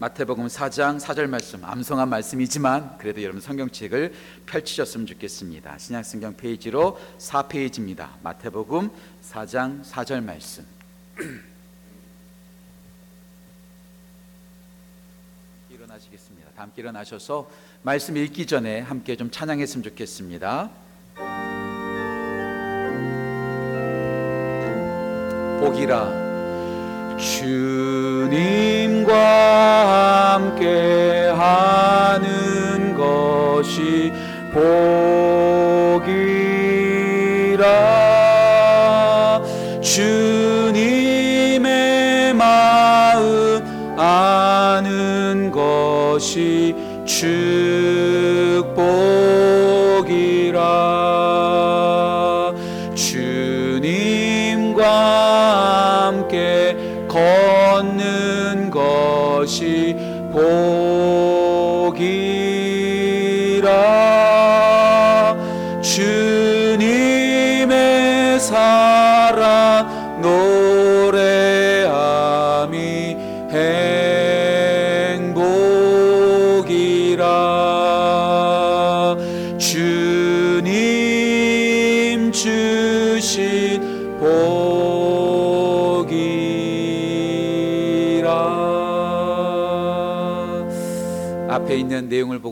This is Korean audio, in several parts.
마태복음 4장 4절 말씀 암송한 말씀이지만 그래도 여러분 성경책을 펼치셨으면 좋겠습니다. 신약성경 페이지로 4페이지입니다. 마태복음 4장 4절 말씀. 일어나시겠습니다. 다 함께 일어나셔서 말씀 읽기 전에 함께 좀 찬양했으면 좋겠습니다. 복이라 주님과 함께 하는 것이 복이라. 주님의 마음 아는 것이 축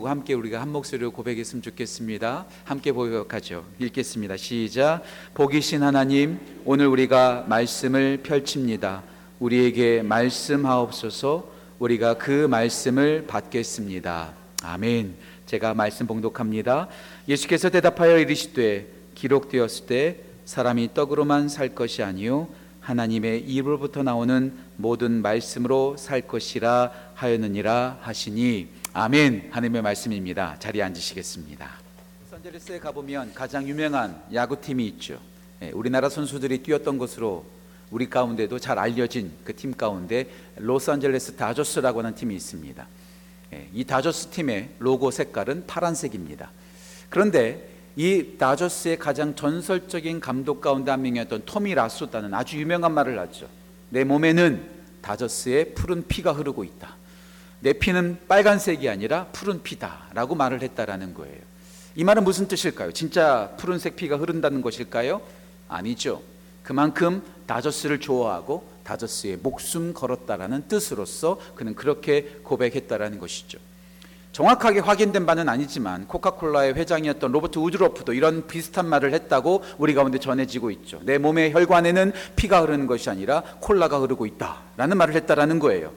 함께 우리가 한 목소리로 고백했으면 좋겠습니다. 함께 고백하죠. 읽겠습니다. 시작. 복이신 하나님, 오늘 우리가 말씀을 펼칩니다. 우리에게 말씀하옵소서. 우리가 그 말씀을 받겠습니다. 아멘. 제가 말씀 봉독합니다. 예수께서 대답하여 이르시되 기록되었을 때 사람이 떡으로만 살 것이 아니요 하나님의 입으로부터 나오는 모든 말씀으로 살 것이라 하였느니라 하시니 아멘 하나님의 말씀입니다. 자리에 앉으시겠습니다. 로스앤젤레스에 가보면 가장 유명한 야구팀이 있죠. 예, 우리나라 선수들이 뛰었던 것으로 우리 가운데도 잘 알려진 그 팀 가운데 로스앤젤레스 다저스라고 하는 팀이 있습니다. 예, 이 다저스 팀의 로고 색깔은 파란색입니다. 그런데 이 다저스의 가장 전설적인 감독 가운데 한 명이었던 토미 라소다는 아주 유명한 말을 하죠. 내 몸에는 다저스의 푸른 피가 흐르고 있다. 내 피는 빨간색이 아니라 푸른 피다라고 말을 했다라는 거예요. 이 말은 무슨 뜻일까요? 진짜 푸른색 피가 흐른다는 것일까요? 아니죠. 그만큼 다저스를 좋아하고 다저스의 목숨 걸었다라는 뜻으로서 그는 그렇게 고백했다라는 것이죠. 정확하게 확인된 바는 아니지만 코카콜라의 회장이었던 로버트 우드로프도 이런 비슷한 말을 했다고 우리 가운데 전해지고 있죠. 내 몸의 혈관에는 피가 흐르는 것이 아니라 콜라가 흐르고 있다라는 말을 했다라는 거예요.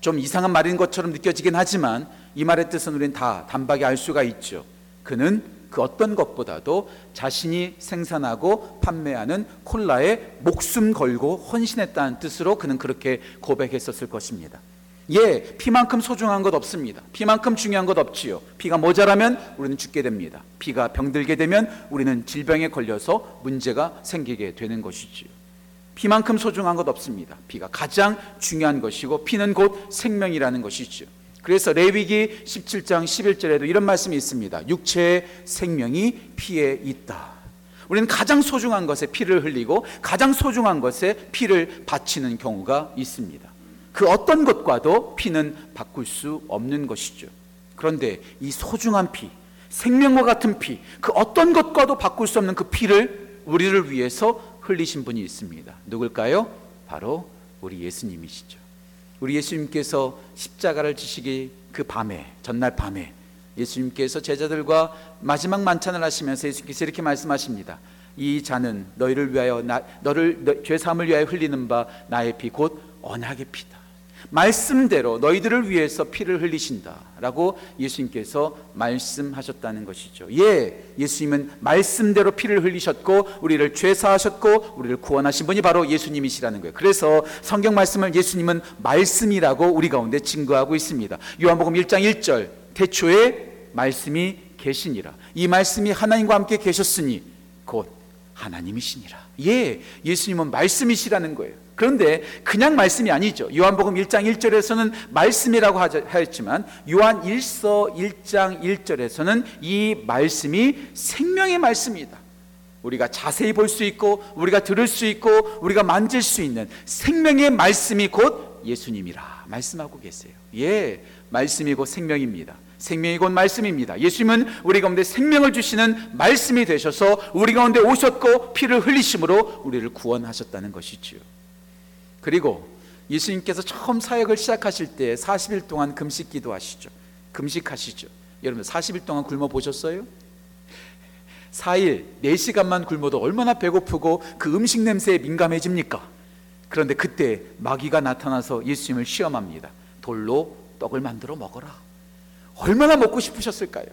좀 이상한 말인 것처럼 느껴지긴 하지만 이 말의 뜻은 우리는 다 단박에 알 수가 있죠. 그는 그 어떤 것보다도 자신이 생산하고 판매하는 콜라에 목숨 걸고 헌신했다는 뜻으로 그는 그렇게 고백했었을 것입니다. 예, 피만큼 소중한 것 없습니다. 피만큼 중요한 것 없지요. 피가 모자라면 우리는 죽게 됩니다. 피가 병들게 되면 우리는 질병에 걸려서 문제가 생기게 되는 것이지요. 피만큼 소중한 것 없습니다. 피가 가장 중요한 것이고 피는 곧 생명이라는 것이죠. 그래서 레위기 17장 11절에도 이런 말씀이 있습니다. 육체의 생명이 피에 있다. 우리는 가장 소중한 것에 피를 흘리고 가장 소중한 것에 피를 바치는 경우가 있습니다. 그 어떤 것과도 피는 바꿀 수 없는 것이죠. 그런데 이 소중한 피, 생명과 같은 피, 그 어떤 것과도 바꿀 수 없는 그 피를 우리를 위해서 흘리신 분이 있습니다. 누굴까요? 바로 우리 예수님이시죠. 우리 예수님께서 십자가를 지시기 그 밤에 전날 밤에 예수님께서 제자들과 마지막 만찬을 하시면서 예수님께서 이렇게 말씀하십니다. 이 잔은 너희를 위하여 나, 너를 너, 죄 사함을 위하여 흘리는 바 나의 피 곧 언약의 피다. 말씀대로 너희들을 위해서 피를 흘리신다라고 예수님께서 말씀하셨다는 것이죠. 예, 예수님은 말씀대로 피를 흘리셨고 우리를 죄 사하셨고 우리를 구원하신 분이 바로 예수님이시라는 거예요. 그래서 성경 말씀을 예수님은 말씀이라고 우리 가운데 증거하고 있습니다. 요한복음 1장 1절 태초에 말씀이 계시니라. 이 말씀이 하나님과 함께 계셨으니 곧 하나님이시니라. 예, 예수님은 말씀이시라는 거예요. 그런데 그냥 말씀이 아니죠. 요한복음 1장 1절에서는 말씀이라고 하였지만 요한 1서 1장 1절에서는 이 말씀이 생명의 말씀이다. 우리가 자세히 볼 수 있고 우리가 들을 수 있고 우리가 만질 수 있는 생명의 말씀이 곧 예수님이라 말씀하고 계세요. 예, 말씀이고 생명입니다. 생명이 곧 말씀입니다. 예수님은 우리 가운데 생명을 주시는 말씀이 되셔서 우리 가운데 오셨고 피를 흘리심으로 우리를 구원하셨다는 것이지요. 그리고 예수님께서 처음 사역을 시작하실 때 40일 동안 금식 기도하시죠. 금식하시죠. 여러분 40일 동안 굶어 보셨어요? 4일 4시간만 굶어도 얼마나 배고프고 그 음식 냄새에 민감해집니까? 그런데 그때 마귀가 나타나서 예수님을 시험합니다. 돌로 떡을 만들어 먹어라. 얼마나 먹고 싶으셨을까요?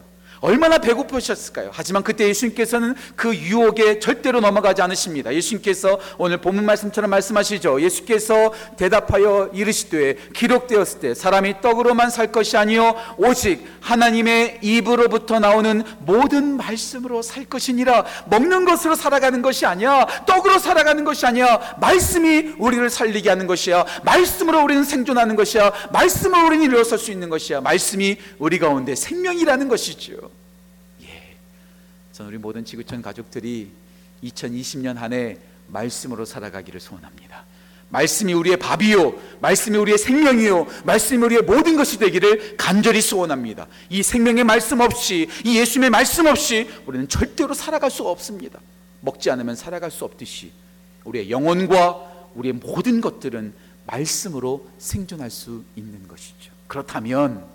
얼마나 배고프셨을까요? 하지만 그때 예수님께서는 그 유혹에 절대로 넘어가지 않으십니다. 예수님께서 오늘 본문 말씀처럼 말씀하시죠. 예수께서 대답하여 이르시되 기록되었을 때 사람이 떡으로만 살 것이 아니요 오직 하나님의 입으로부터 나오는 모든 말씀으로 살 것이니라. 먹는 것으로 살아가는 것이 아니야. 떡으로 살아가는 것이 아니야. 말씀이 우리를 살리게 하는 것이야. 말씀으로 우리는 생존하는 것이야. 말씀으로 우리는 일어설 수 있는 것이야. 말씀이 우리 가운데 생명이라는 것이죠. 저는 우리 모든 지구촌 가족들이 2020년 한 해 말씀으로 살아가기를 소원합니다. 말씀이 우리의 밥이요, 말씀이 우리의 생명이요, 말씀이 우리의 모든 것이 되기를 간절히 소원합니다. 이 생명의 말씀 없이, 이 예수님의 말씀 없이 우리는 절대로 살아갈 수가 없습니다. 먹지 않으면 살아갈 수 없듯이 우리의 영혼과 우리의 모든 것들은 말씀으로 생존할 수 있는 것이죠. 그렇다면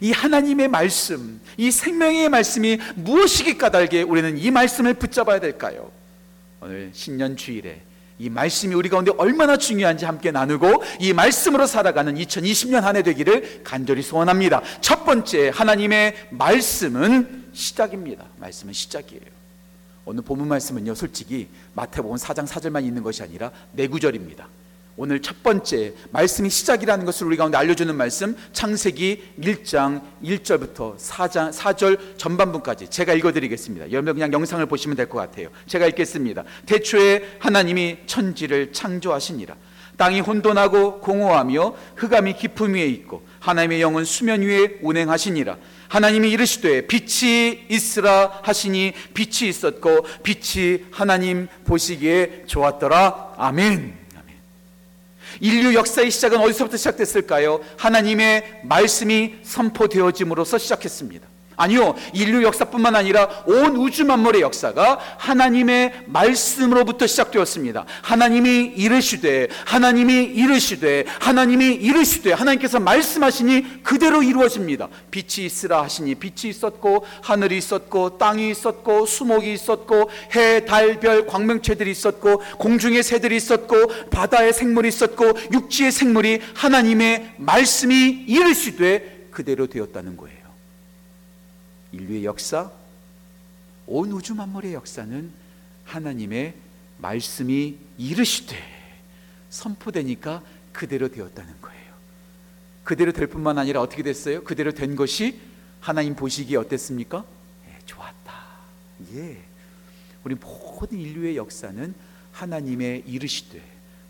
이 하나님의 말씀, 이 생명의 말씀이 무엇이기 까닭에 우리는 이 말씀을 붙잡아야 될까요? 오늘 신년 주일에 이 말씀이 우리 가운데 얼마나 중요한지 함께 나누고 이 말씀으로 살아가는 2020년 한 해 되기를 간절히 소원합니다. 첫 번째 하나님의 말씀은 시작입니다. 말씀은 시작이에요. 오늘 본문 말씀은요, 솔직히 마태복음 4장 4절만 있는 것이 아니라 네 구절입니다. 오늘 첫 번째 말씀이 시작이라는 것을 우리 가운데 알려주는 말씀 창세기 1장 1절부터 4장 4절 전반부까지 제가 읽어드리겠습니다. 여러분 그냥 영상을 보시면 될 것 같아요. 제가 읽겠습니다. 대초에 하나님이 천지를 창조하시니라. 땅이 혼돈하고 공허하며 흑암이 깊음 위에 있고 하나님의 영은 수면 위에 운행하시니라. 하나님이 이르시되 빛이 있으라 하시니 빛이 있었고 빛이 하나님 보시기에 좋았더라. 아멘. 인류 역사의 시작은 어디서부터 시작됐을까요? 하나님의 말씀이 선포되어짐으로써 시작했습니다. 아니요, 인류 역사뿐만 아니라 온 우주 만물의 역사가 하나님의 말씀으로부터 시작되었습니다. 하나님이 이르시되, 하나님이 이르시되, 하나님이 이르시되, 하나님께서 말씀하시니 그대로 이루어집니다. 빛이 있으라 하시니 빛이 있었고, 하늘이 있었고, 땅이 있었고, 수목이 있었고, 해, 달, 별, 광명체들이 있었고, 공중의 새들이 있었고, 바다의 생물이 있었고, 육지의 생물이 하나님의 말씀이 이르시되 그대로 되었다는 거예요. 인류의 역사, 온 우주 만물의 역사는 하나님의 말씀이 이르시되 선포되니까 그대로 되었다는 거예요. 그대로 될 뿐만 아니라 어떻게 됐어요? 그대로 된 것이 하나님 보시기에 어땠습니까? 예, 좋았다. 예. 우리 모든 인류의 역사는 하나님의 이르시되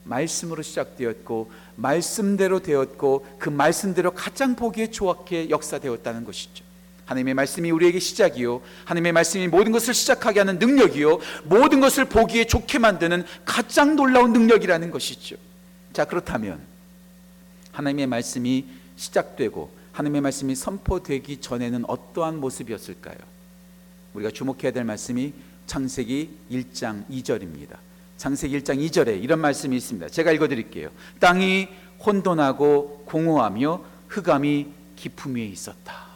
말씀으로 시작되었고 말씀대로 되었고 그 말씀대로 가장 보기에 좋게 역사되었다는 것이죠. 하나님의 말씀이 우리에게 시작이요. 하나님의 말씀이 모든 것을 시작하게 하는 능력이요. 모든 것을 보기에 좋게 만드는 가장 놀라운 능력이라는 것이죠. 자, 그렇다면 하나님의 말씀이 시작되고 하나님의 말씀이 선포되기 전에는 어떠한 모습이었을까요? 우리가 주목해야 될 말씀이 창세기 1장 2절입니다. 창세기 1장 2절에 이런 말씀이 있습니다. 제가 읽어 드릴게요. 땅이 혼돈하고 공허하며 흑암이 깊음 위에 있었다.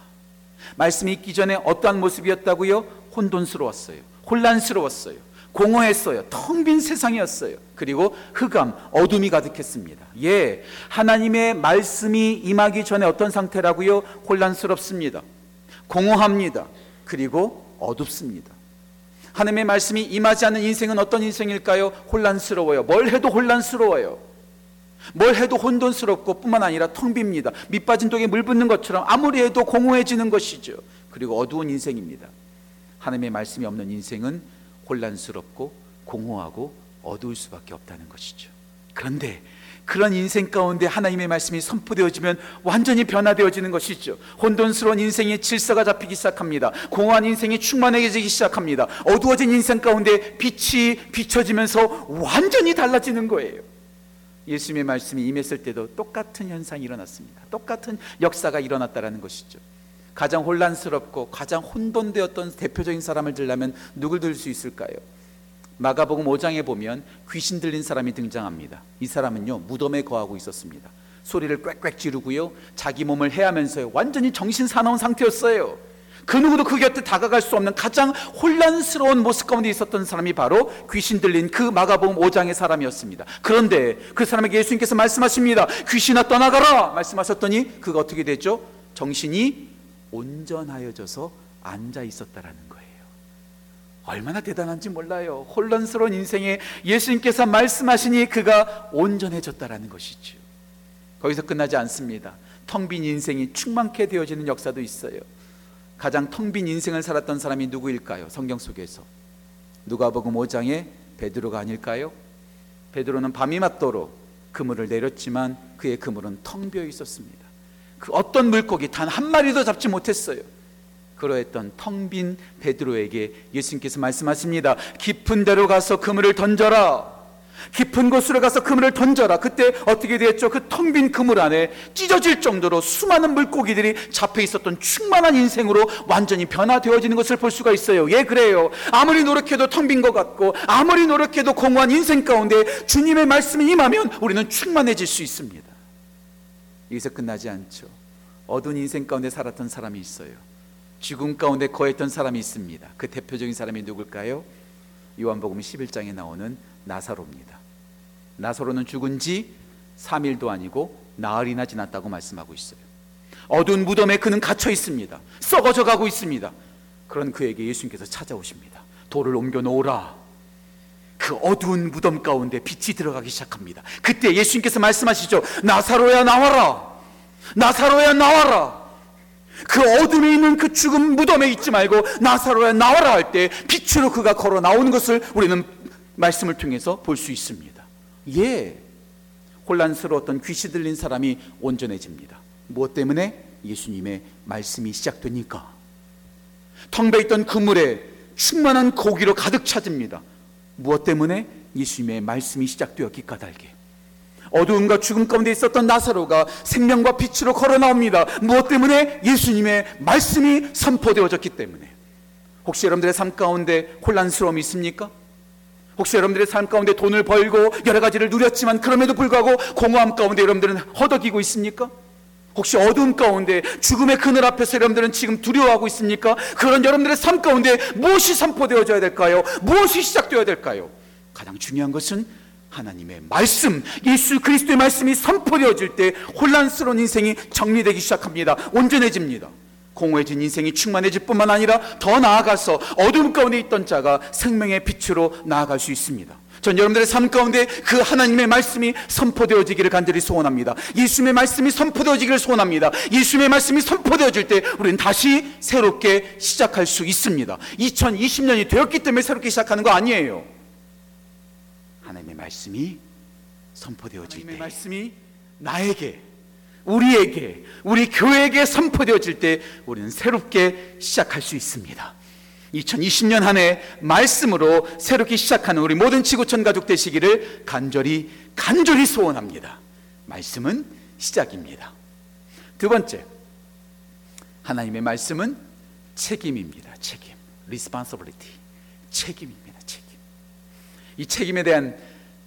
말씀이 있기 전에 어떠한 모습이었다고요? 혼돈스러웠어요. 혼란스러웠어요. 공허했어요. 텅 빈 세상이었어요. 그리고 흑암, 어둠이 가득했습니다. 예. 하나님의 말씀이 임하기 전에 어떤 상태라고요? 혼란스럽습니다. 공허합니다. 그리고 어둡습니다. 하나님의 말씀이 임하지 않는 인생은 어떤 인생일까요? 혼란스러워요. 뭘 해도 혼란스러워요. 뭘 해도 혼돈스럽고 뿐만 아니라 텅 빕니다. 밑 빠진 독에 물 붓는 것처럼 아무리 해도 공허해지는 것이죠. 그리고 어두운 인생입니다. 하나님의 말씀이 없는 인생은 혼란스럽고 공허하고 어두울 수밖에 없다는 것이죠. 그런데 그런 인생 가운데 하나님의 말씀이 선포되어지면 완전히 변화되어지는 것이죠. 혼돈스러운 인생의 질서가 잡히기 시작합니다. 공허한 인생이 충만해지기 시작합니다. 어두워진 인생 가운데 빛이 비춰지면서 완전히 달라지는 거예요. 예수님의 말씀이 임했을 때도 똑같은 현상이 일어났습니다. 똑같은 역사가 일어났다라는 것이죠. 가장 혼란스럽고 가장 혼돈되었던 대표적인 사람을 들려면 누굴 들 수 있을까요? 마가복음 5장에 보면 귀신 들린 사람이 등장합니다. 이 사람은요 무덤에 거하고 있었습니다. 소리를 꽥꽥 지르고요 자기 몸을 해하면서 완전히 정신 사나운 상태였어요. 그 누구도 그 곁에 다가갈 수 없는 가장 혼란스러운 모습 가운데 있었던 사람이 바로 귀신 들린 그 마가복음 5장의 사람이었습니다. 그런데 그 사람에게 예수님께서 말씀하십니다. 귀신아 떠나가라 말씀하셨더니 그가 어떻게 됐죠? 정신이 온전하여져서 앉아 있었다라는 거예요. 얼마나 대단한지 몰라요. 혼란스러운 인생에 예수님께서 말씀하시니 그가 온전해졌다라는 것이죠. 거기서 끝나지 않습니다. 텅 빈 인생이 충만케 되어지는 역사도 있어요. 가장 텅 빈 인생을 살았던 사람이 누구일까요? 성경 속에서 누가복음 5장에 베드로가 아닐까요? 베드로는 밤이 맞도록 그물을 내렸지만 그의 그물은 텅 비어 있었습니다. 그 어떤 물고기 단 한 마리도 잡지 못했어요. 그러했던 텅 빈 베드로에게 예수님께서 말씀하십니다. 깊은 데로 가서 그물을 던져라. 깊은 곳으로 가서 그물을 던져라. 그때 어떻게 되었죠? 그 텅 빈 그물 안에 찢어질 정도로 수많은 물고기들이 잡혀 있었던 충만한 인생으로 완전히 변화되어지는 것을 볼 수가 있어요. 예, 그래요. 아무리 노력해도 텅 빈 것 같고, 아무리 노력해도 공허한 인생 가운데 주님의 말씀이 임하면 우리는 충만해질 수 있습니다. 여기서 끝나지 않죠. 어두운 인생 가운데 살았던 사람이 있어요. 죽음 가운데 거했던 사람이 있습니다. 그 대표적인 사람이 누굴까요? 요한복음 11장에 나오는 나사로입니다. 나사로는 죽은 지 3일도 아니고 나흘이나 지났다고 말씀하고 있어요. 어두운 무덤에 그는 갇혀 있습니다. 썩어져 가고 있습니다. 그런 그에게 예수님께서 찾아오십니다. 돌을 옮겨 놓으라. 그 어두운 무덤 가운데 빛이 들어가기 시작합니다. 그때 예수님께서 말씀하시죠. 나사로야 나와라. 나사로야 나와라. 그 어둠에 있는 그 죽음 무덤에 있지 말고 나사로야 나와라 할 때 빛으로 그가 걸어 나오는 것을 우리는 말씀을 통해서 볼 수 있습니다. 예. 혼란스러웠던 귀시 들린 사람이 온전해집니다. 무엇 때문에? 예수님의 말씀이 시작되니까. 텅 비있던 그물에 충만한 고기로 가득 차집니다. 무엇 때문에? 예수님의 말씀이 시작되었기 까닭에. 어두움과 죽음 가운데 있었던 나사로가 생명과 빛으로 걸어 나옵니다. 무엇 때문에? 예수님의 말씀이 선포되어졌기 때문에. 혹시 여러분들의 삶 가운데 혼란스러움이 있습니까? 혹시 여러분들의 삶 가운데 돈을 벌고 여러 가지를 누렸지만 그럼에도 불구하고 공허함 가운데 여러분들은 허덕이고 있습니까? 혹시 어두움 가운데 죽음의 그늘 앞에서 여러분들은 지금 두려워하고 있습니까? 그런 여러분들의 삶 가운데 무엇이 선포되어져야 될까요? 무엇이 시작되어야 될까요? 가장 중요한 것은 하나님의 말씀, 예수 그리스도의 말씀이 선포되어질 때 혼란스러운 인생이 정리되기 시작합니다. 온전해집니다. 공허해진 인생이 충만해질 뿐만 아니라 더 나아가서 어둠 가운데 있던 자가 생명의 빛으로 나아갈 수 있습니다. 전 여러분들의 삶 가운데 그 하나님의 말씀이 선포되어지기를 간절히 소원합니다. 예수님의 말씀이 선포되어지기를 소원합니다. 예수님의 말씀이 선포되어질 때 우리는 다시 새롭게 시작할 수 있습니다. 2020년이 되었기 때문에 새롭게 시작하는 거 아니에요. 하나님의 말씀이 선포되어질 때, 하나님의 말씀이 나에게, 우리에게, 우리 교회에게 선포되어질 때 우리는 새롭게 시작할 수 있습니다. 2020년 한 해 말씀으로 새롭게 시작하는 우리 모든 지구촌 가족 되시기를 간절히 간절히 소원합니다. 말씀은 시작입니다. 두 번째, 하나님의 말씀은 책임입니다. 책임, responsibility, 책임입니다. 책임. 이 책임에 대한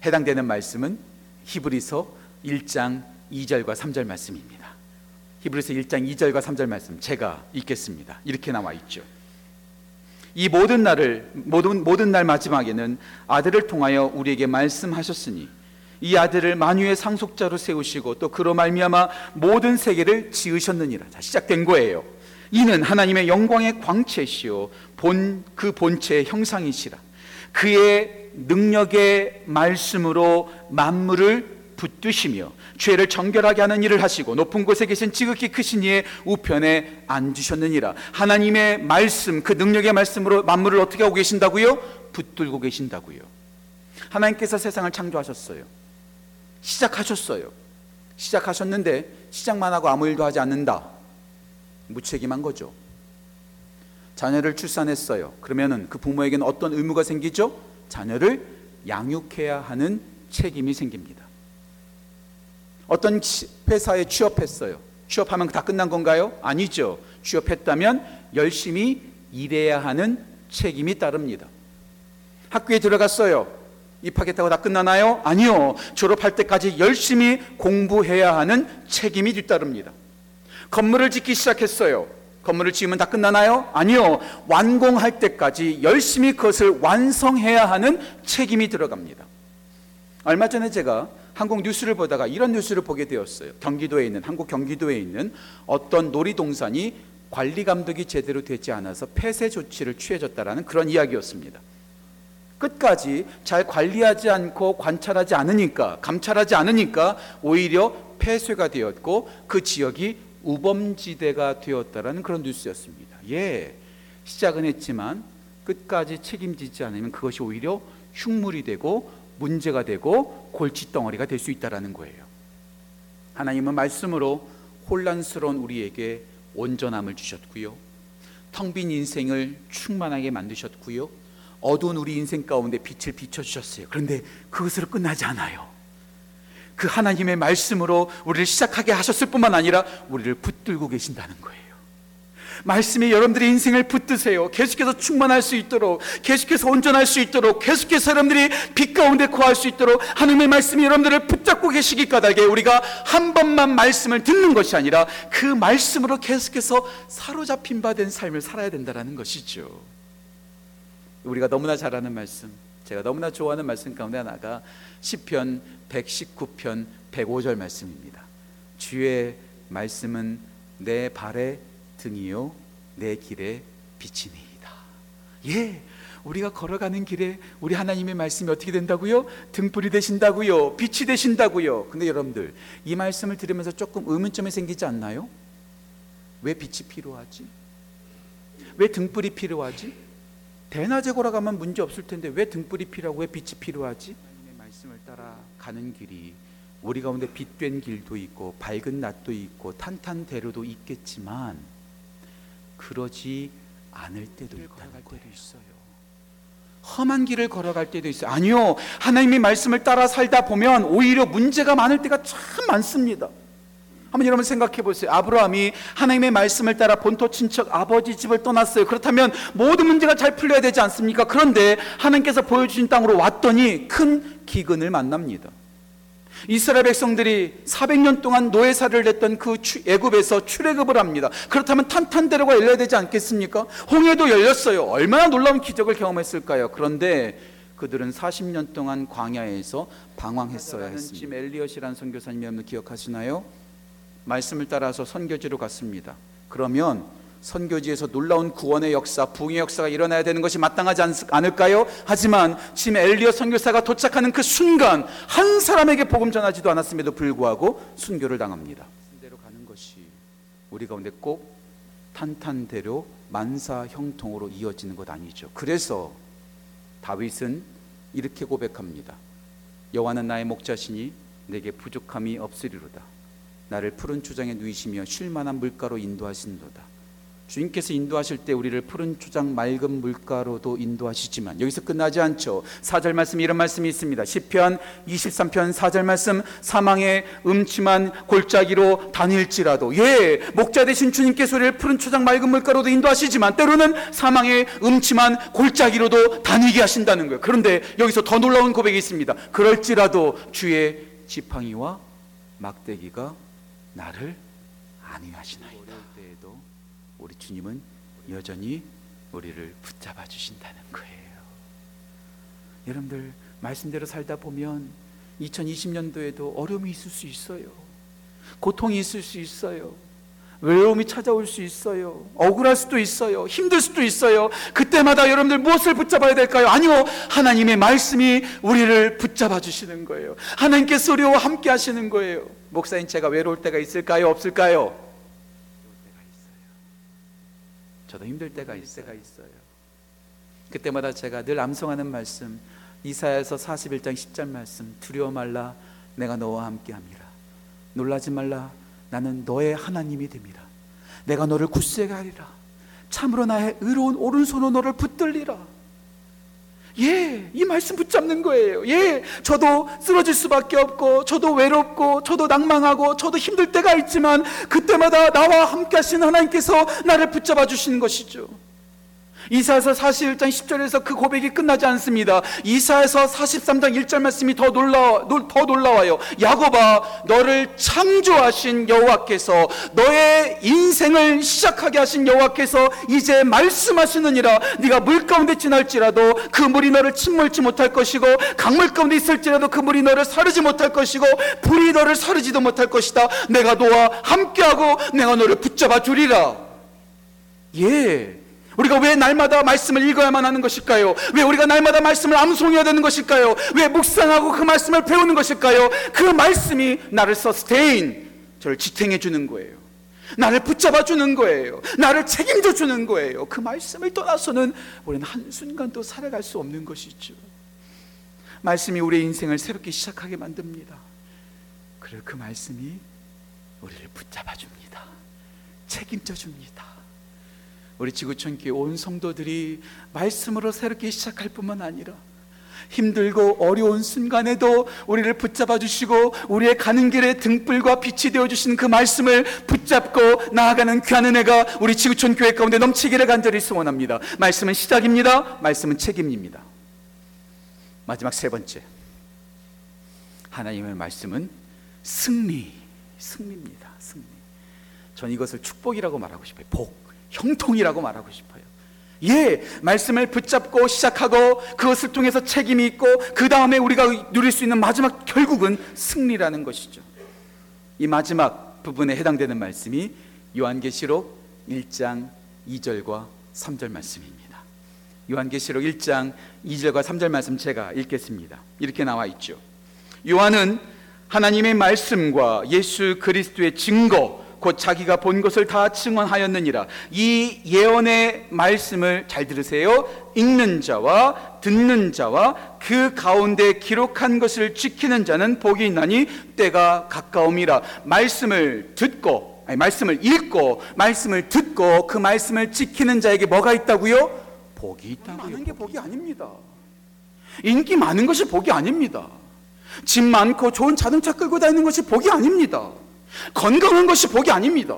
해당되는 말씀은 히브리서 1장 2절과 3절 말씀입니다. 히브리서 1장 2절과 3절 말씀 제가 읽겠습니다. 이렇게 나와 있죠. 이 모든 날을 모든 모든 날 마지막에는 아들을 통하여 우리에게 말씀하셨으니 이 아들을 만유의 상속자로 세우시고 또 그로 말미암아 모든 세계를 지으셨느니라. 자, 시작된 거예요. 이는 하나님의 영광의 광채시요 본 그 본체의 형상이시라. 그의 능력의 말씀으로 만물을 붙드시며 죄를 정결하게 하는 일을 하시고 높은 곳에 계신 지극히 크신 이의 우편에 앉으셨느니라. 하나님의 말씀 그 능력의 말씀으로 만물을 어떻게 하고 계신다고요? 붙들고 계신다고요. 하나님께서 세상을 창조하셨어요. 시작하셨어요. 시작하셨는데 시작만 하고 아무 일도 하지 않는다. 무책임한 거죠. 자녀를 출산했어요. 그러면은 그 부모에게는 어떤 의무가 생기죠? 자녀를 양육해야 하는 책임이 생깁니다 어떤 치- 회사에 취업했어요. 취업하면 다 끝난 건가요? 아니죠. 취업했다면 열심히 일해야 하는 책임이 따릅니다. 학교에 들어갔어요. 입학했다고 다 끝나나요? 아니요. 졸업할 때까지 열심히 공부해야 하는 책임이 뒤따릅니다. 건물을 짓기 시작했어요. 건물을 지으면 다 끝나나요? 아니요. 완공할 때까지 열심히 그것을 완성해야 하는 책임이 들어갑니다. 얼마 전에 제가 한국 뉴스를 보다가 이런 뉴스를 보게 되었어요. 경기도에 있는 한국 경기도에 있는 어떤 놀이동산이 관리 감독이 제대로 되지 않아서 폐쇄 조치를 취해졌다라는 그런 이야기였습니다. 끝까지 잘 관리하지 않고 관찰하지 않으니까 감찰하지 않으니까 오히려 폐쇄가 되었고 그 지역이 우범지대가 되었다라는 그런 뉴스였습니다. 예, 시작은 했지만 끝까지 책임지지 않으면 그것이 오히려 흉물이 되고 문제가 되고 골칫덩어리가 될 수 있다라는 거예요. 하나님은 말씀으로 혼란스러운 우리에게 온전함을 주셨고요. 텅 빈 인생을 충만하게 만드셨고요. 어두운 우리 인생 가운데 빛을 비춰 주셨어요. 그런데 그것으로 끝나지 않아요. 그 하나님의 말씀으로 우리를 시작하게 하셨을 뿐만 아니라 우리를 붙들고 계신다는 거예요. 말씀이 여러분들의 인생을 붙드세요. 계속해서 충만할 수 있도록, 계속해서 온전할 수 있도록, 계속해서 여러분들이 빛 가운데 거할 수 있도록 하나님의 말씀이 여러분들을 붙잡고 계시기 까닭에 우리가 한 번만 말씀을 듣는 것이 아니라 그 말씀으로 계속해서 사로잡힌 바 된 삶을 살아야 된다는 것이죠. 우리가 너무나 잘 아는 말씀, 제가 너무나 좋아하는 말씀 가운데 하나가 시편 119편 105절 말씀입니다. 주의 말씀은 내 발의 등이요 내 길의 빛이니이다. 예. 우리가 걸어가는 길에 우리 하나님의 말씀이 어떻게 된다고요? 등불이 되신다고요. 빛이 되신다고요. 근데 여러분들 이 말씀을 들으면서 조금 의문점이 생기지 않나요? 왜 빛이 필요하지? 왜 등불이 필요하지? 대낮에 걸어가면 문제 없을 텐데 왜 등불이 필요하고 왜 빛이 필요하지? 하나님의 말씀을 따라 가는 길이 우리 가운데 빛된 길도 있고 밝은 낮도 있고 탄탄대로도 있겠지만 그러지 않을 때도 있다는 거예요. 있어요. 험한 길을 걸어갈 때도 있어요. 아니요. 하나님의 말씀을 따라 살다 보면 오히려 문제가 많을 때가 참 많습니다. 한번 여러분 생각해 보세요. 아브라함이 하나님의 말씀을 따라 본토 친척 아버지 집을 떠났어요. 그렇다면 모든 문제가 잘 풀려야 되지 않습니까? 그런데 하나님께서 보여주신 땅으로 왔더니 큰 기근을 만납니다. 이스라엘 백성들이 400년 동안 노예살을 냈던 그 추- 애굽에서 출애굽을 합니다. 그렇다면 탄탄대로가 열려야 되지 않겠습니까? 홍해도 열렸어요. 얼마나 놀라운 기적을 경험했을까요? 그런데 그들은 40년 동안 광야에서 방황했어야 했습니다. 지금 엘리엇이라는 선교사님 여러분 기억하시나요? 말씀을 따라서 선교지로 갔습니다. 그러면 선교지에서 놀라운 구원의 역사, 부흥의 역사가 일어나야 되는 것이 마땅하지 않, 않을까요? 하지만 지금 엘리어 선교사가 도착하는 그 순간 한 사람에게 복음 전하지도 않았음에도 불구하고 순교를 당합니다. 대로 가는 것이 우리 가운데 꼭 탄탄대로 만사 형통으로 이어지는 것 아니죠. 그래서 다윗은 이렇게 고백합니다. 여호와는 나의 목자시니 내게 부족함이 없으리로다. 나를 푸른 초장에 누이시며 쉴 만한 물가로 인도하신도다. 주님께서 인도하실 때 우리를 푸른 초장 맑은 물가로도 인도하시지만 여기서 끝나지 않죠. 4절 말씀 이런 말씀이 있습니다. 시편 23편 4절 말씀 사망의 음침한 골짜기로 다닐지라도 예 목자 되신 주님께서 우리를 푸른 초장 맑은 물가로도 인도하시지만 때로는 사망의 음침한 골짜기로도 다니게 하신다는 거예요. 그런데 여기서 더 놀라운 고백이 있습니다. 그럴지라도 주의 지팡이와 막대기가 나를 안위하시나이다. 우리 주님은 여전히 우리를 붙잡아 주신다는 거예요. 여러분들 말씀대로 살다 보면 2020년도에도 어려움이 있을 수 있어요. 고통이 있을 수 있어요. 외로움이 찾아올 수 있어요. 억울할 수도 있어요. 힘들 수도 있어요. 그때마다 여러분들 무엇을 붙잡아야 될까요? 아니요. 하나님의 말씀이 우리를 붙잡아 주시는 거예요. 하나님께서 우리와 함께 하시는 거예요. 목사님 제가 외로울 때가 있을까요? 없을까요? 저도 힘들 때가 있어요. 그때마다 제가 늘 암송하는 말씀 이사야서 41장 10절 말씀 두려워 말라 내가 너와 함께 함이라. 놀라지 말라 나는 너의 하나님이 됨이라. 내가 너를 굳세게 하리라. 참으로 나의 의로운 오른손으로 너를 붙들리라 예, 이 말씀 붙잡는 거예요. 예, 저도 쓰러질 수밖에 없고, 저도 외롭고, 저도 낭망하고, 저도 힘들 때가 있지만, 그때마다 나와 함께 하신 하나님께서 나를 붙잡아 주시는 것이죠. 이사에서 41장 10절에서 그 고백이 끝나지 않습니다. 이사에서 43장 1절 말씀이 더 놀라 더 놀라워요. 야곱아 너를 창조하신 여호와께서 너의 인생을 시작하게 하신 여호와께서 이제 말씀하시느니라 네가 물 가운데 지날지라도 그 물이 너를 침몰치 못할 것이고 강물 가운데 있을지라도 그 물이 너를 사르지 못할 것이고 불이 너를 사르지도 못할 것이다. 내가 너와 함께하고 내가 너를 붙잡아 주리라. 예. 우리가 왜 날마다 말씀을 읽어야만 하는 것일까요? 왜 우리가 날마다 말씀을 암송해야 되는 것일까요? 왜 묵상하고 그 말씀을 배우는 것일까요? 그 말씀이 나를 서스테인, 저를 지탱해 주는 거예요. 나를 붙잡아 주는 거예요. 나를 책임져 주는 거예요. 그 말씀을 떠나서는 우리는 한순간도 살아갈 수 없는 것이죠. 말씀이 우리의 인생을 새롭게 시작하게 만듭니다. 그리고 그 말씀이 우리를 붙잡아 줍니다. 책임져 줍니다. 우리 지구촌 교회 온 성도들이 말씀으로 새롭게 시작할 뿐만 아니라 힘들고 어려운 순간에도 우리를 붙잡아 주시고 우리의 가는 길에 등불과 빛이 되어 주시는 그 말씀을 붙잡고 나아가는 귀한 은혜가 우리 지구촌 교회 가운데 넘치기를 간절히 소원합니다. 말씀은 시작입니다. 말씀은 책임입니다. 마지막 세 번째. 하나님의 말씀은 승리, 승리입니다. 승리. 전 이것을 축복이라고 말하고 싶어요. 복. 형통이라고 말하고 싶어요. 예, 말씀을 붙잡고 시작하고 그것을 통해서 책임이 있고 그 다음에 우리가 누릴 수 있는 마지막 결국은 승리라는 것이죠. 이 마지막 부분에 해당되는 말씀이 요한계시록 1장 2절과 3절 말씀입니다. 요한계시록 1장 2절과 3절 말씀 제가 읽겠습니다. 이렇게 나와 있죠. 요한은 하나님의 말씀과 예수 그리스도의 증거 곧 자기가 본 것을 다 증언하였느니라. 이 예언의 말씀을 잘 들으세요. 읽는 자와 듣는 자와 그 가운데 기록한 것을 지키는 자는 복이 있나니 때가 가까움이라. 말씀을 듣고 아니 말씀을 읽고 말씀을 듣고 그 말씀을 지키는 자에게 뭐가 있다고요? 복이 있다고요. 많은 게 복이 아닙니다. 인기 많은 것이 복이 아닙니다. 집 많고 좋은 자동차 끌고 다니는 것이 복이 아닙니다. 건강한 것이 복이 아닙니다.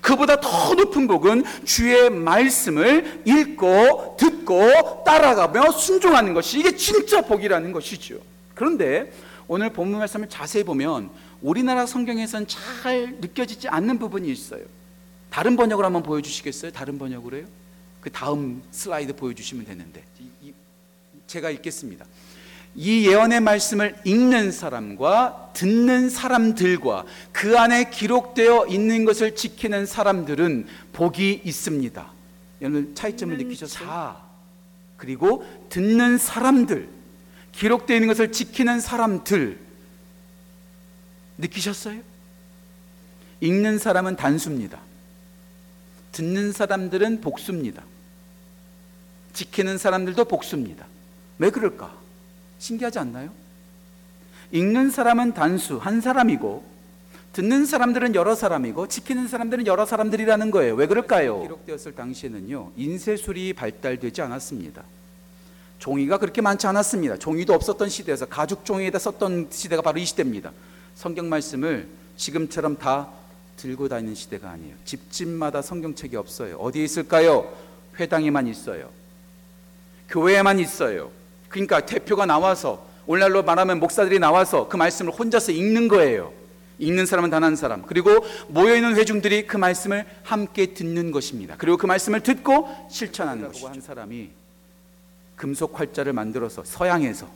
그보다 더 높은 복은 주의 말씀을 읽고 듣고 따라가며 순종하는 것이 이게 진짜 복이라는 것이죠. 그런데 오늘 본문 말씀을 자세히 보면 우리나라 성경에선 잘 느껴지지 않는 부분이 있어요. 다른 번역을 한번 보여주시겠어요? 다른 번역으로요? 그 다음 슬라이드 보여주시면 되는데 제가 읽겠습니다. 이 예언의 말씀을 읽는 사람과 듣는 사람들과 그 안에 기록되어 있는 것을 지키는 사람들은 복이 있습니다. 여러분 차이점을 느끼셨어요? 자, 그리고 듣는 사람들, 기록되어 있는 것을 지키는 사람들 느끼셨어요? 읽는 사람은 단수입니다. 듣는 사람들은 복수입니다. 지키는 사람들도 복수입니다. 왜 그럴까? 신기하지 않나요? 읽는 사람은 단수, 한 사람이고, 듣는 사람들은 여러 사람이고, 지키는 사람들은 여러 사람들이라는 거예요. 왜 그럴까요? 기록되었을 당시에는요, 인쇄술이 발달되지 않았습니다. 종이가 그렇게 많지 않았습니다. 종이도 없었던 시대에서 가죽 종이에다 썼던 시대가 바로 이 시대입니다. 성경 말씀을 지금처럼 다 들고 다니는 시대가 아니에요. 집집마다 성경책이 없어요. 어디에 있을까요? 회당에만 있어요. 교회에만 있어요. 그러니까 대표가 나와서 오늘날로 말하면 목사들이 나와서 그 말씀을 혼자서 읽는 거예요. 읽는 사람은 단 한 사람. 그리고 모여있는 회중들이 그 말씀을 함께 듣는 것입니다. 그리고 그 말씀을 듣고 실천하는 것이죠. 한 사람이 금속 활자를 만들어서 서양에서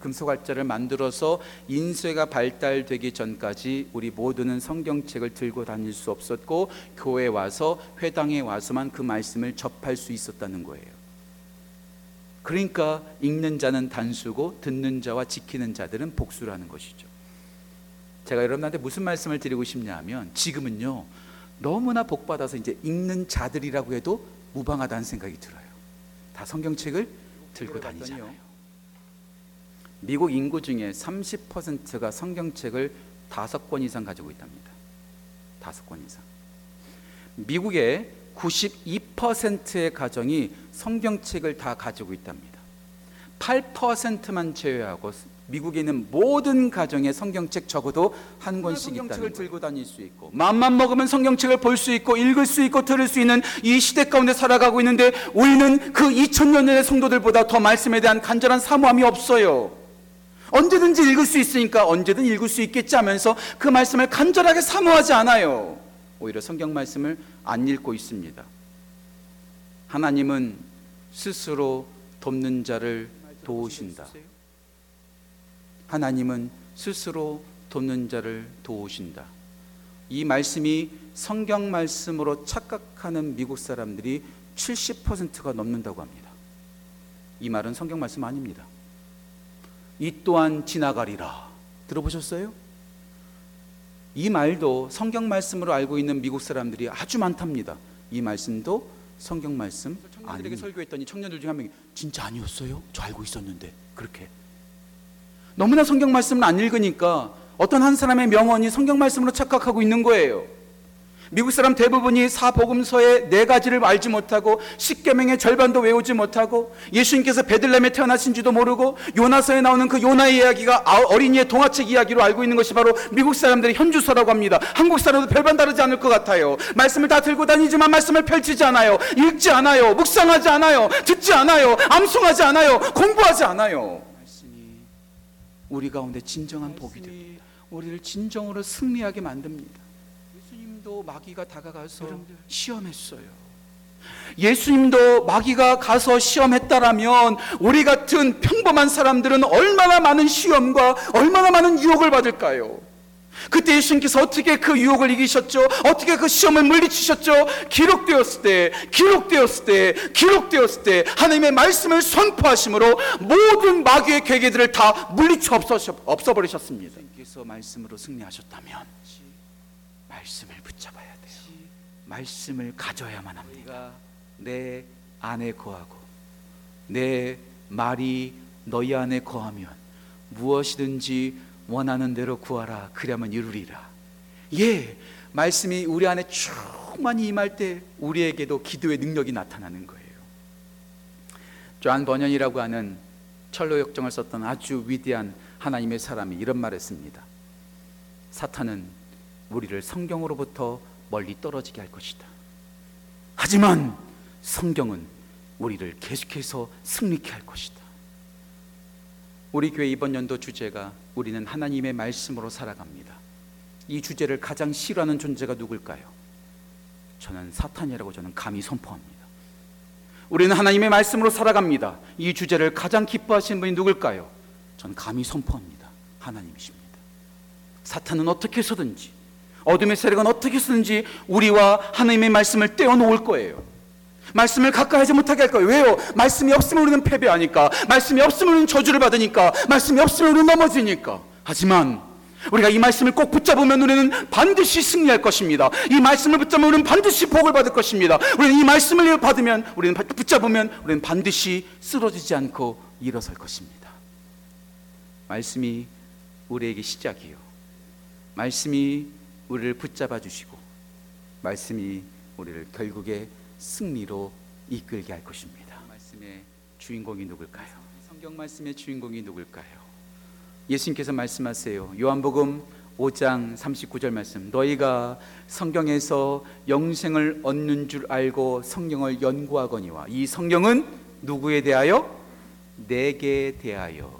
금속 활자를 만들어서 인쇄가 발달되기 전까지 우리 모두는 성경책을 들고 다닐 수 없었고 교회 와서 회당에 와서만 그 말씀을 접할 수 있었다는 거예요. 그러니까 읽는 자는 단수고 듣는 자와 지키는 자들은 복수라는 것이죠. 제가 여러분한테 무슨 말씀을 드리고 싶냐 하면 지금은요. 너무나 복 받아서 이제 읽는 자들이라고 해도 무방하다는 생각이 들어요. 다 성경책을 들고 다니잖아요. 미국 인구 중에 30%가 성경책을 다섯 권 이상 가지고 있답니다. 다섯 권 이상. 미국의 92%의 가정이 성경책을 다 가지고 있답니다. 8%만 제외하고 미국에 있는 모든 가정에 성경책 적어도 한 권씩 성경책을 들고 다닐 수 있고 마음만 먹으면 성경책을 볼 수 있고 읽을 수 있고 들을 수 있는 이 시대 가운데 살아가고 있는데 우리는 그 2000년 전의 성도들보다 더 말씀에 대한 간절한 사모함이 없어요. 언제든지 읽을 수 있으니까 언제든 읽을 수 있겠지 하면서 그 말씀을 간절하게 사모하지 않아요. 오히려 성경 말씀을 안 읽고 있습니다. 하나님은 스스로 돕는 자를 도우신다. 하나님은 스스로 돕는 자를 도우신다. 이 말씀이 성경 말씀으로 착각하는 미국 사람들이 70%가 넘는다고 합니다. 이 말은 성경 말씀 아닙니다. 이 또한 지나가리라. 들어보셨어요? 이 말도 성경 말씀으로 알고 있는 미국 사람들이 아주 많답니다. 이 말씀도 성경 말씀 청년들에게 설교했더니 청년들 중에 한 명이 진짜 아니었어요? 저 알고 있었는데 그렇게 너무나 성경 말씀을 안 읽으니까 어떤 한 사람의 명언이 성경 말씀으로 착각하고 있는 거예요. 미국 사람 대부분이 사복음서의 네 가지를 알지 못하고 십계명의 절반도 외우지 못하고 예수님께서 베들레헴에 태어나신지도 모르고 요나서에 나오는 그 요나의 이야기가 아- 어린이의 동화책 이야기로 알고 있는 것이 바로 미국 사람들의 현주소라고 합니다. 한국 사람도 별반 다르지 않을 것 같아요. 말씀을 다 들고 다니지만 말씀을 펼치지 않아요. 읽지 않아요. 묵상하지 않아요. 듣지 않아요. 암송하지 않아요. 공부하지 않아요. 우리 가운데 진정한 복이 됩니다. 우리를 진정으로 승리하게 만듭니다. 예수님도 마귀가 다가가서 시험했어요. 예수님도 마귀가 가서 시험했다라면 우리 같은 평범한 사람들은 얼마나 많은 시험과 얼마나 많은 유혹을 받을까요? 그때 예수님께서 어떻게 그 유혹을 이기셨죠? 어떻게 그 시험을 물리치셨죠? 기록되었을 때, 기록되었을 때, 기록되었을 때 하나님의 말씀을 선포하심으로 모든 마귀의 계계들을 다 물리쳐 없어, 없어버리셨습니다. 예수님께서 말씀으로 승리하셨다면 말씀을 붙잡아야 돼요. 말씀을 가져야만 합니다. 내 안에 거하고 내 말이 너희 안에 거하면 무엇이든지 원하는 대로 구하라 그러면 이루리라. 예, 말씀이 우리 안에 충만히 임할 때 우리에게도 기도의 능력이 나타나는 거예요. 조한 번연이라고 하는 철로 역정을 썼던 아주 위대한 하나님의 사람이 이런 말했습니다. 사탄은 우리를 성경으로부터 멀리 떨어지게 할 것이다. 하지만 성경은 우리를 계속해서 승리케 할 것이다. 우리 교회 이번 연도 주제가 우리는 하나님의 말씀으로 살아갑니다. 이 주제를 가장 싫어하는 존재가 누굴까요? 저는 사탄이라고 저는 감히 선포합니다. 우리는 하나님의 말씀으로 살아갑니다. 이 주제를 가장 기뻐하시는 분이 누굴까요? 저는 감히 선포합니다. 하나님이십니다. 사탄은 어떻게 해서든지 어둠의 세력은 어떻게 해서든지 우리와 하나님의 말씀을 떼어놓을 거예요. 말씀을 가까이 하지 못하게 할 거예요. 왜요? 말씀이 없으면 우리는 패배하니까. 말씀이 없으면 우리는 저주를 받으니까. 말씀이 없으면 우리는 넘어지니까. 하지만 우리가 이 말씀을 꼭 붙잡으면 우리는 반드시 승리할 것입니다. 이 말씀을 붙잡으면 우리는 반드시 복을 받을 것입니다. 우리는 이 말씀을 받으면 우리는 붙잡으면 우리는 반드시 쓰러지지 않고 일어설 것입니다. 말씀이 우리에게 시작이요. 말씀이 우리를 붙잡아 주시고 말씀이 우리를 결국에 승리로 이끌게 할 것입니다. 말씀의 주인공이 누굴까요? 성경 말씀의 주인공이 누굴까요? 예수님께서 말씀하세요. 요한복음 5장 39절 말씀. 너희가 성경에서 영생을 얻는 줄 알고 성경을 연구하거니와 이 성경은 누구에 대하여 내게 대하여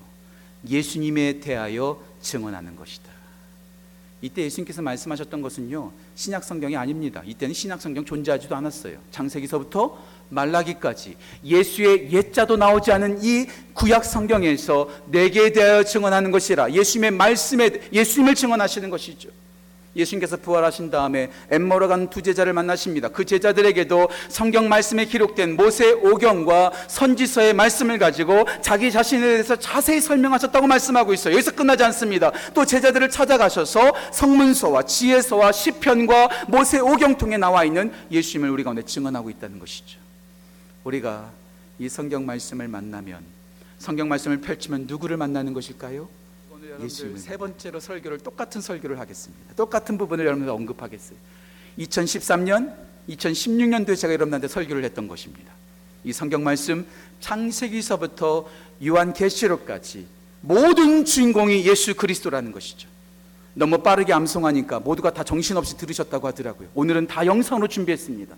예수님에 대하여 증언하는 것이다. 이때 예수님께서 말씀하셨던 것은요 신약 성경이 아닙니다. 이때는 신약 성경 존재하지도 않았어요. 창세기서부터 말라기까지 예수의 옛자도 나오지 않은 이 구약 성경에서 내게 대하여 증언하는 것이라 예수님의 말씀에 예수님을 증언하시는 것이죠. 예수님께서 부활하신 다음에 엠머러 간두 제자를 만나십니다. 그 제자들에게도 성경 말씀에 기록된 모세 오경과 선지서의 말씀을 가지고 자기 자신에 대해서 자세히 설명하셨다고 말씀하고 있어요. 여기서 끝나지 않습니다. 또 제자들을 찾아가셔서 성문서와 지혜서와 시편과 모세 오경 통에 나와 있는 예수님을 우리 가운데 증언하고 있다는 것이죠. 우리가 이 성경 말씀을 만나면 성경 말씀을 펼치면 누구를 만나는 것일까요? 예수님을 세 번째로 설교를 똑같은 설교를 하겠습니다. 똑같은 부분을 여러분들 언급하겠어요. 2013년, 2016년도에 제가 여러분한테 설교를 했던 것입니다. 이 성경 말씀 창세기서부터 요한 계시록까지 모든 주인공이 예수 그리스도라는 것이죠. 너무 빠르게 암송하니까 모두가 다 정신없이 들으셨다고 하더라고요. 오늘은 다 영상으로 준비했습니다.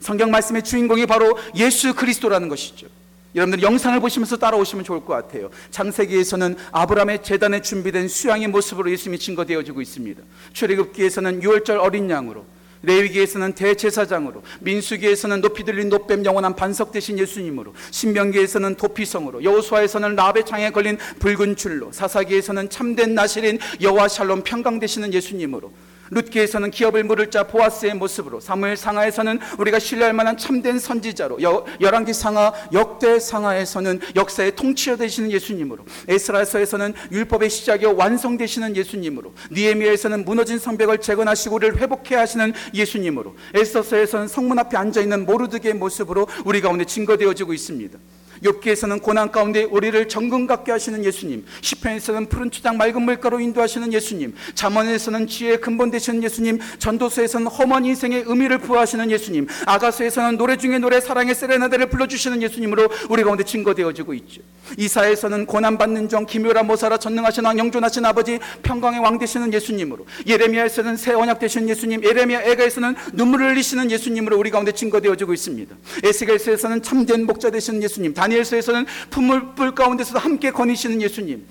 성경 말씀의 주인공이 바로 예수 그리스도라는 것이죠. 여러분들 영상을 보시면서 따라오시면 좋을 것 같아요. 창세기에서는 아브라함의 재단에 준비된 수양의 모습으로 예수님이 증거되어지고 있습니다. 출애굽기에서는 유월절 어린 양으로 레위기에서는 대제사장으로 민수기에서는 높이 들린 높뱀 영원한 반석 되신 예수님으로 신명기에서는 도피성으로 여호수아에서는 라베 창에 걸린 붉은 줄로 사사기에서는 참된 나실인 여호와 샬롬 평강 되시는 예수님으로 룻기에서는 기업을 물을 자 보아스의 모습으로 사무엘 상하에서는 우리가 신뢰할 만한 참된 선지자로 여, 열왕기 상하 역대 상하에서는 역사의 통치자 되시는 예수님으로 에스라서에서는 율법의 시작이요 완성되시는 예수님으로 니에미아에서는 무너진 성벽을 재건하시고 우리를 회복해 하시는 예수님으로 에스더서에서는 성문 앞에 앉아 있는 모르드게의 모습으로 우리 가운데 증거되어지고 있습니다. 욥기에서는 고난 가운데 우리를 정금 갖게 하시는 예수님, 시편에서는 푸른 추장 맑은 물가로 인도하시는 예수님, 잠언에서는 지혜의 근본 되시는 예수님, 전도서에서는 험한 인생의 의미를 부여하시는 예수님, 아가서에서는 노래 중에 노래 사랑의 세레나데를 불러주시는 예수님으로 우리 가운데 증거되어지고 있죠. 이사에서는 고난 받는 종, 기묘라 모사라 전능하신 왕, 영존하신 아버지, 평강의 왕 되시는 예수님으로, 예레미야에서는 새 언약 되시는 예수님, 예레미야 애가에서는 눈물을 흘리시는 예수님으로 우리 가운데 증거되어지고 있습니다. 에스겔서에서는 참된 목자 되시는 예수님, 다니엘서에서는 풀물 가운데서도 함께 거니시는 예수님.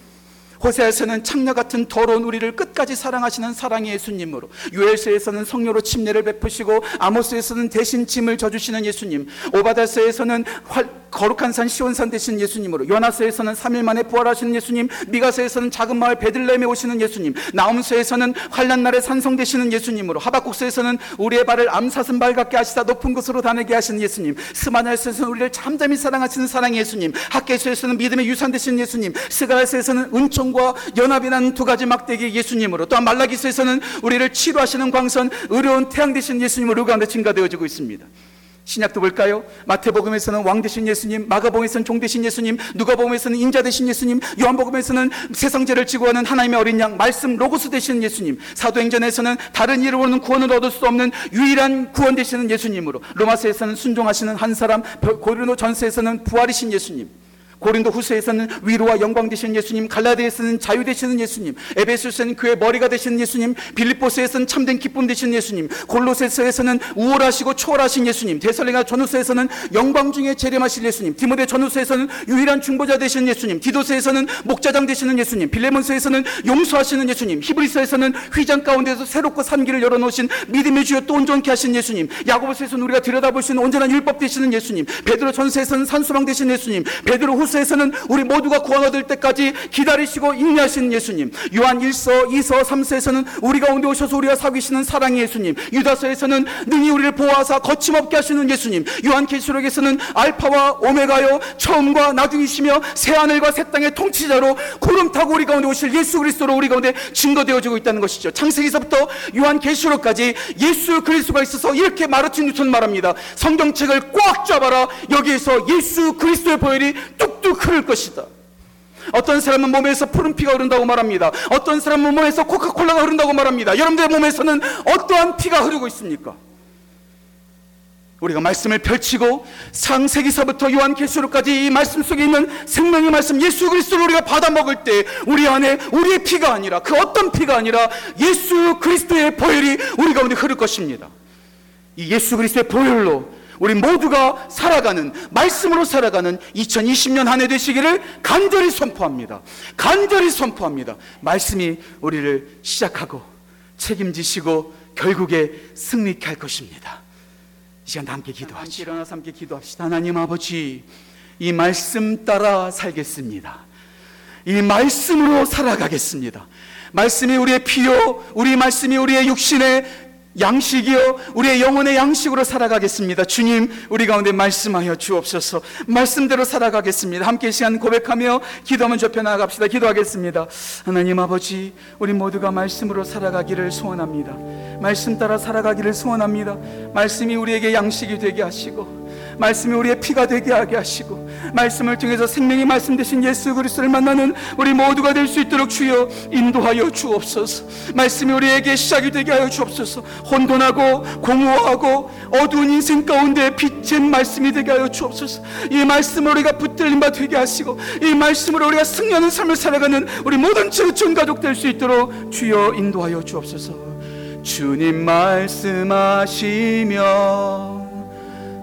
호세에서는 창녀 같은 더러운 우리를 끝까지 사랑하시는 사랑의 예수님으로 유엘서에서는 성녀로 침례를 베푸시고 아모스에서는 대신 짐을 져주시는 예수님 오바다서에서는 활, 거룩한 산 시온산 되신 예수님으로 요나서에서는 3일 만에 부활하시는 예수님 미가서에서는 작은 마을 베들레헴에 오시는 예수님 나움서에서는 환란 날에 산성 되시는 예수님으로 하박국서에서는 우리의 발을 암사슴 발 같게 하시다 높은 곳으로 다니게 하시는 예수님 스마냐에서는 우리를 잠잠히 사랑하시는 사랑의 예수님 학계서에서는 믿음의 유산 되시는 예수님 스가랴서에서는 은총 과 연합이라는 두 가지 막대기 예수님으로 또한 말라기서에서는 우리를 치료하시는 광선 의로운 태양 되신 예수님으로 가운데 증가되어지고 있습니다 신약도 볼까요? 마태복음에서는 왕 되신 예수님, 마가복음에서는 종 되신 예수님, 누가복음에서는 인자 되신 예수님, 요한복음에서는 세상죄를 지고 하는 하나님의 어린 양, 말씀 로고스 되시는 예수님, 사도행전에서는 다른 이름으로는 구원을 얻을 수 없는 유일한 구원 되시는 예수님으로, 로마서에서는 순종하시는 한 사람, 고린도 전서에서는 부활이신 예수님. 고린도 후서에서는 위로와 영광 되시는 예수님, 갈라디아에서는 자유 되시는 예수님, 에베소서는 교회 머리가 되시는 예수님, 빌립보서에서는 참된 기쁨 되시는 예수님, 골로새서에서는 우월하시고 초월하신 예수님, 데살링가 전후서에서는 영광 중에 재림하실 예수님, 디모데 전후서에서는 유일한 중보자 되시는 예수님, 디도서에서는 목자장 되시는 예수님, 빌레몬서에서는 용서하시는 예수님, 히브리서에서는 휘장 가운데서 새롭고 산 길을 열어놓으신 믿음의 주여 또 온전케 하신 예수님, 야고보서에서는 우리가 들여다볼 수 있는 온전한 율법 되시는 예수님, 베드로 전서에서는 산수방 되시는 예수님, 베드로 후 호수에서는 우리 모두가 구원 얻을 때까지 기다리시고 인내하시는 예수님. 요한 1서, 2서, 3서에서는 우리 가운데 오셔서 우리와 사귀시는 사랑의 예수님. 유다서에서는 능히 우리를 보호하사 거침없게 하시는 예수님. 요한 계시록에서는 알파와 오메가요 처음과 나중이시며 새 하늘과 새 땅의 통치자로 구름 타고 우리 가운데 오실 예수 그리스도로 우리 가운데 증거되어지고 있다는 것이죠. 창세기서부터 요한 계시록까지 예수 그리스도가 있어서 이렇게 마르틴 뉴턴 말합니다. 성경책을 꽉 잡아라. 여기에서 예수 그리스도의 보혈이 뚝 뚝뚝 흐를 것이다. 어떤 사람은 몸에서 푸른 피가 흐른다고 말합니다. 어떤 사람은 몸에서 코카콜라가 흐른다고 말합니다. 여러분들의 몸에서는 어떠한 피가 흐르고 있습니까? 우리가 말씀을 펼치고 상세기서부터 요한계시록까지 이 말씀 속에 있는 생명의 말씀 예수 그리스도를 우리가 받아 먹을 때 우리 안에 우리의 피가 아니라 그 어떤 피가 아니라 예수 그리스도의 보혈이 우리 가운데 흐를 것입니다. 이 예수 그리스도의 보혈로 우리 모두가 살아가는 말씀으로 살아가는 2020년 한 해 되시기를 간절히 선포합니다. 간절히 선포합니다. 말씀이 우리를 시작하고 책임지시고 결국에 승리케 할 것입니다. 이 시간 함께 기도하시죠. 일어나서 함께 기도합시다. 하나님 아버지, 이 말씀 따라 살겠습니다. 이 말씀으로 살아가겠습니다. 말씀이 우리의 피요, 우리 말씀이 우리의 육신의 양식이요 우리의 영혼의 양식으로 살아가겠습니다. 주님 우리 가운데 말씀하여 주옵소서. 말씀대로 살아가겠습니다. 함께 시간 고백하며 기도하면 좁혀 나갑시다. 기도하겠습니다. 하나님 아버지 우리 모두가 말씀으로 살아가기를 소원합니다. 말씀 따라 살아가기를 소원합니다. 말씀이 우리에게 양식이 되게 하시고 말씀이 우리의 피가 되게 하게 하시고 말씀을 통해서 생명의 말씀 되신 예수 그리스도를 만나는 우리 모두가 될 수 있도록 주여 인도하여 주옵소서. 말씀이 우리에게 시작이 되게 하여 주옵소서. 혼돈하고 공허하고 어두운 인생 가운데 빛의 말씀이 되게 하여 주옵소서. 이 말씀을 우리가 붙들린 바 되게 하시고 이 말씀으로 우리가 승리하는 삶을 살아가는 우리 모든 지구촌 가족 될 수 있도록 주여 인도하여 주옵소서. 주님 말씀하시며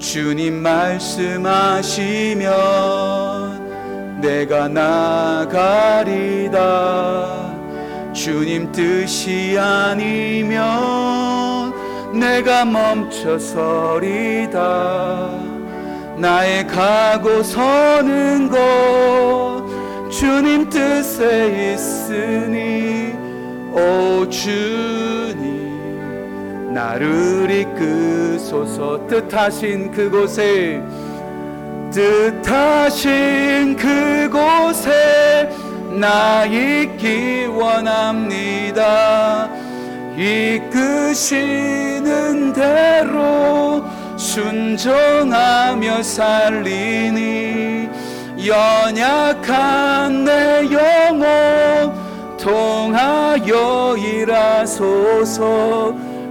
주님 말씀하시면 내가 나가리다. 주님 뜻이 아니면 내가 멈춰서리다. 나의 가고 서는 곳 주님 뜻에 있으니 오 주님 나를 이끄소서. 뜻하신 그곳에 뜻하신 그곳에 나 있기 원합니다. 이끄시는 대로 순종하며 살리니 연약한 내 영혼 통하여 일하소서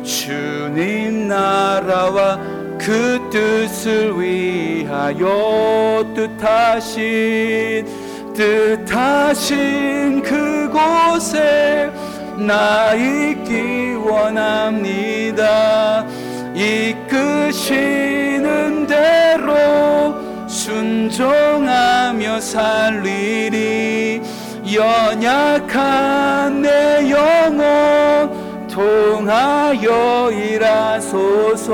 주님 나라와 그 뜻을 위하여 뜻하신 뜻하신 그곳에 나 있기 원합니다. 이끄시는 대로 순종하며 살리리. 연약한 내 영혼 통하여 일하소서.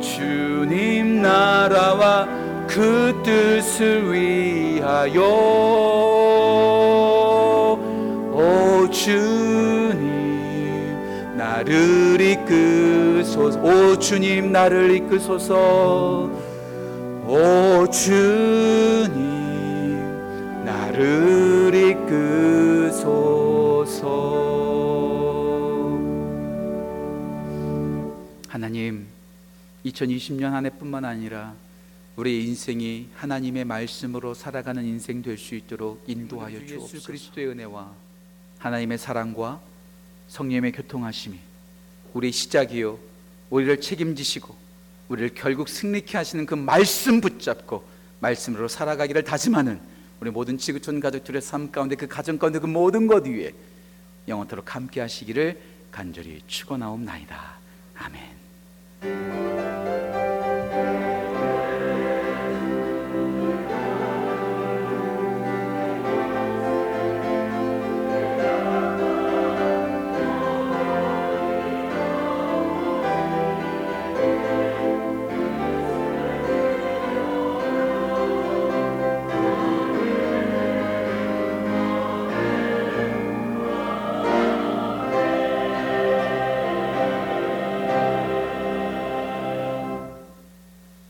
주님 나라와 그 뜻을 위하여. 오 주님 나를 이끄소서. 오 주님 나를 이끄소서. 오 주님 하나님 2020년 한 해뿐만 아니라 우리 인생이 하나님의 말씀으로 살아가는 인생 될 수 있도록 인도하여 주 주옵소서. 예수 그리스도의 은혜와 하나님의 사랑과 성령의 교통하심이 우리 시작이요 우리를 책임지시고 우리를 결국 승리케 하시는 그 말씀 붙잡고 말씀으로 살아가기를 다짐하는 우리 모든 지구촌 가족들의 삶 가운데 그 가정 가운데 그 모든 것 위에 영원토록 함께 하시기를 간절히 축원하옵나이다. 아멘. Música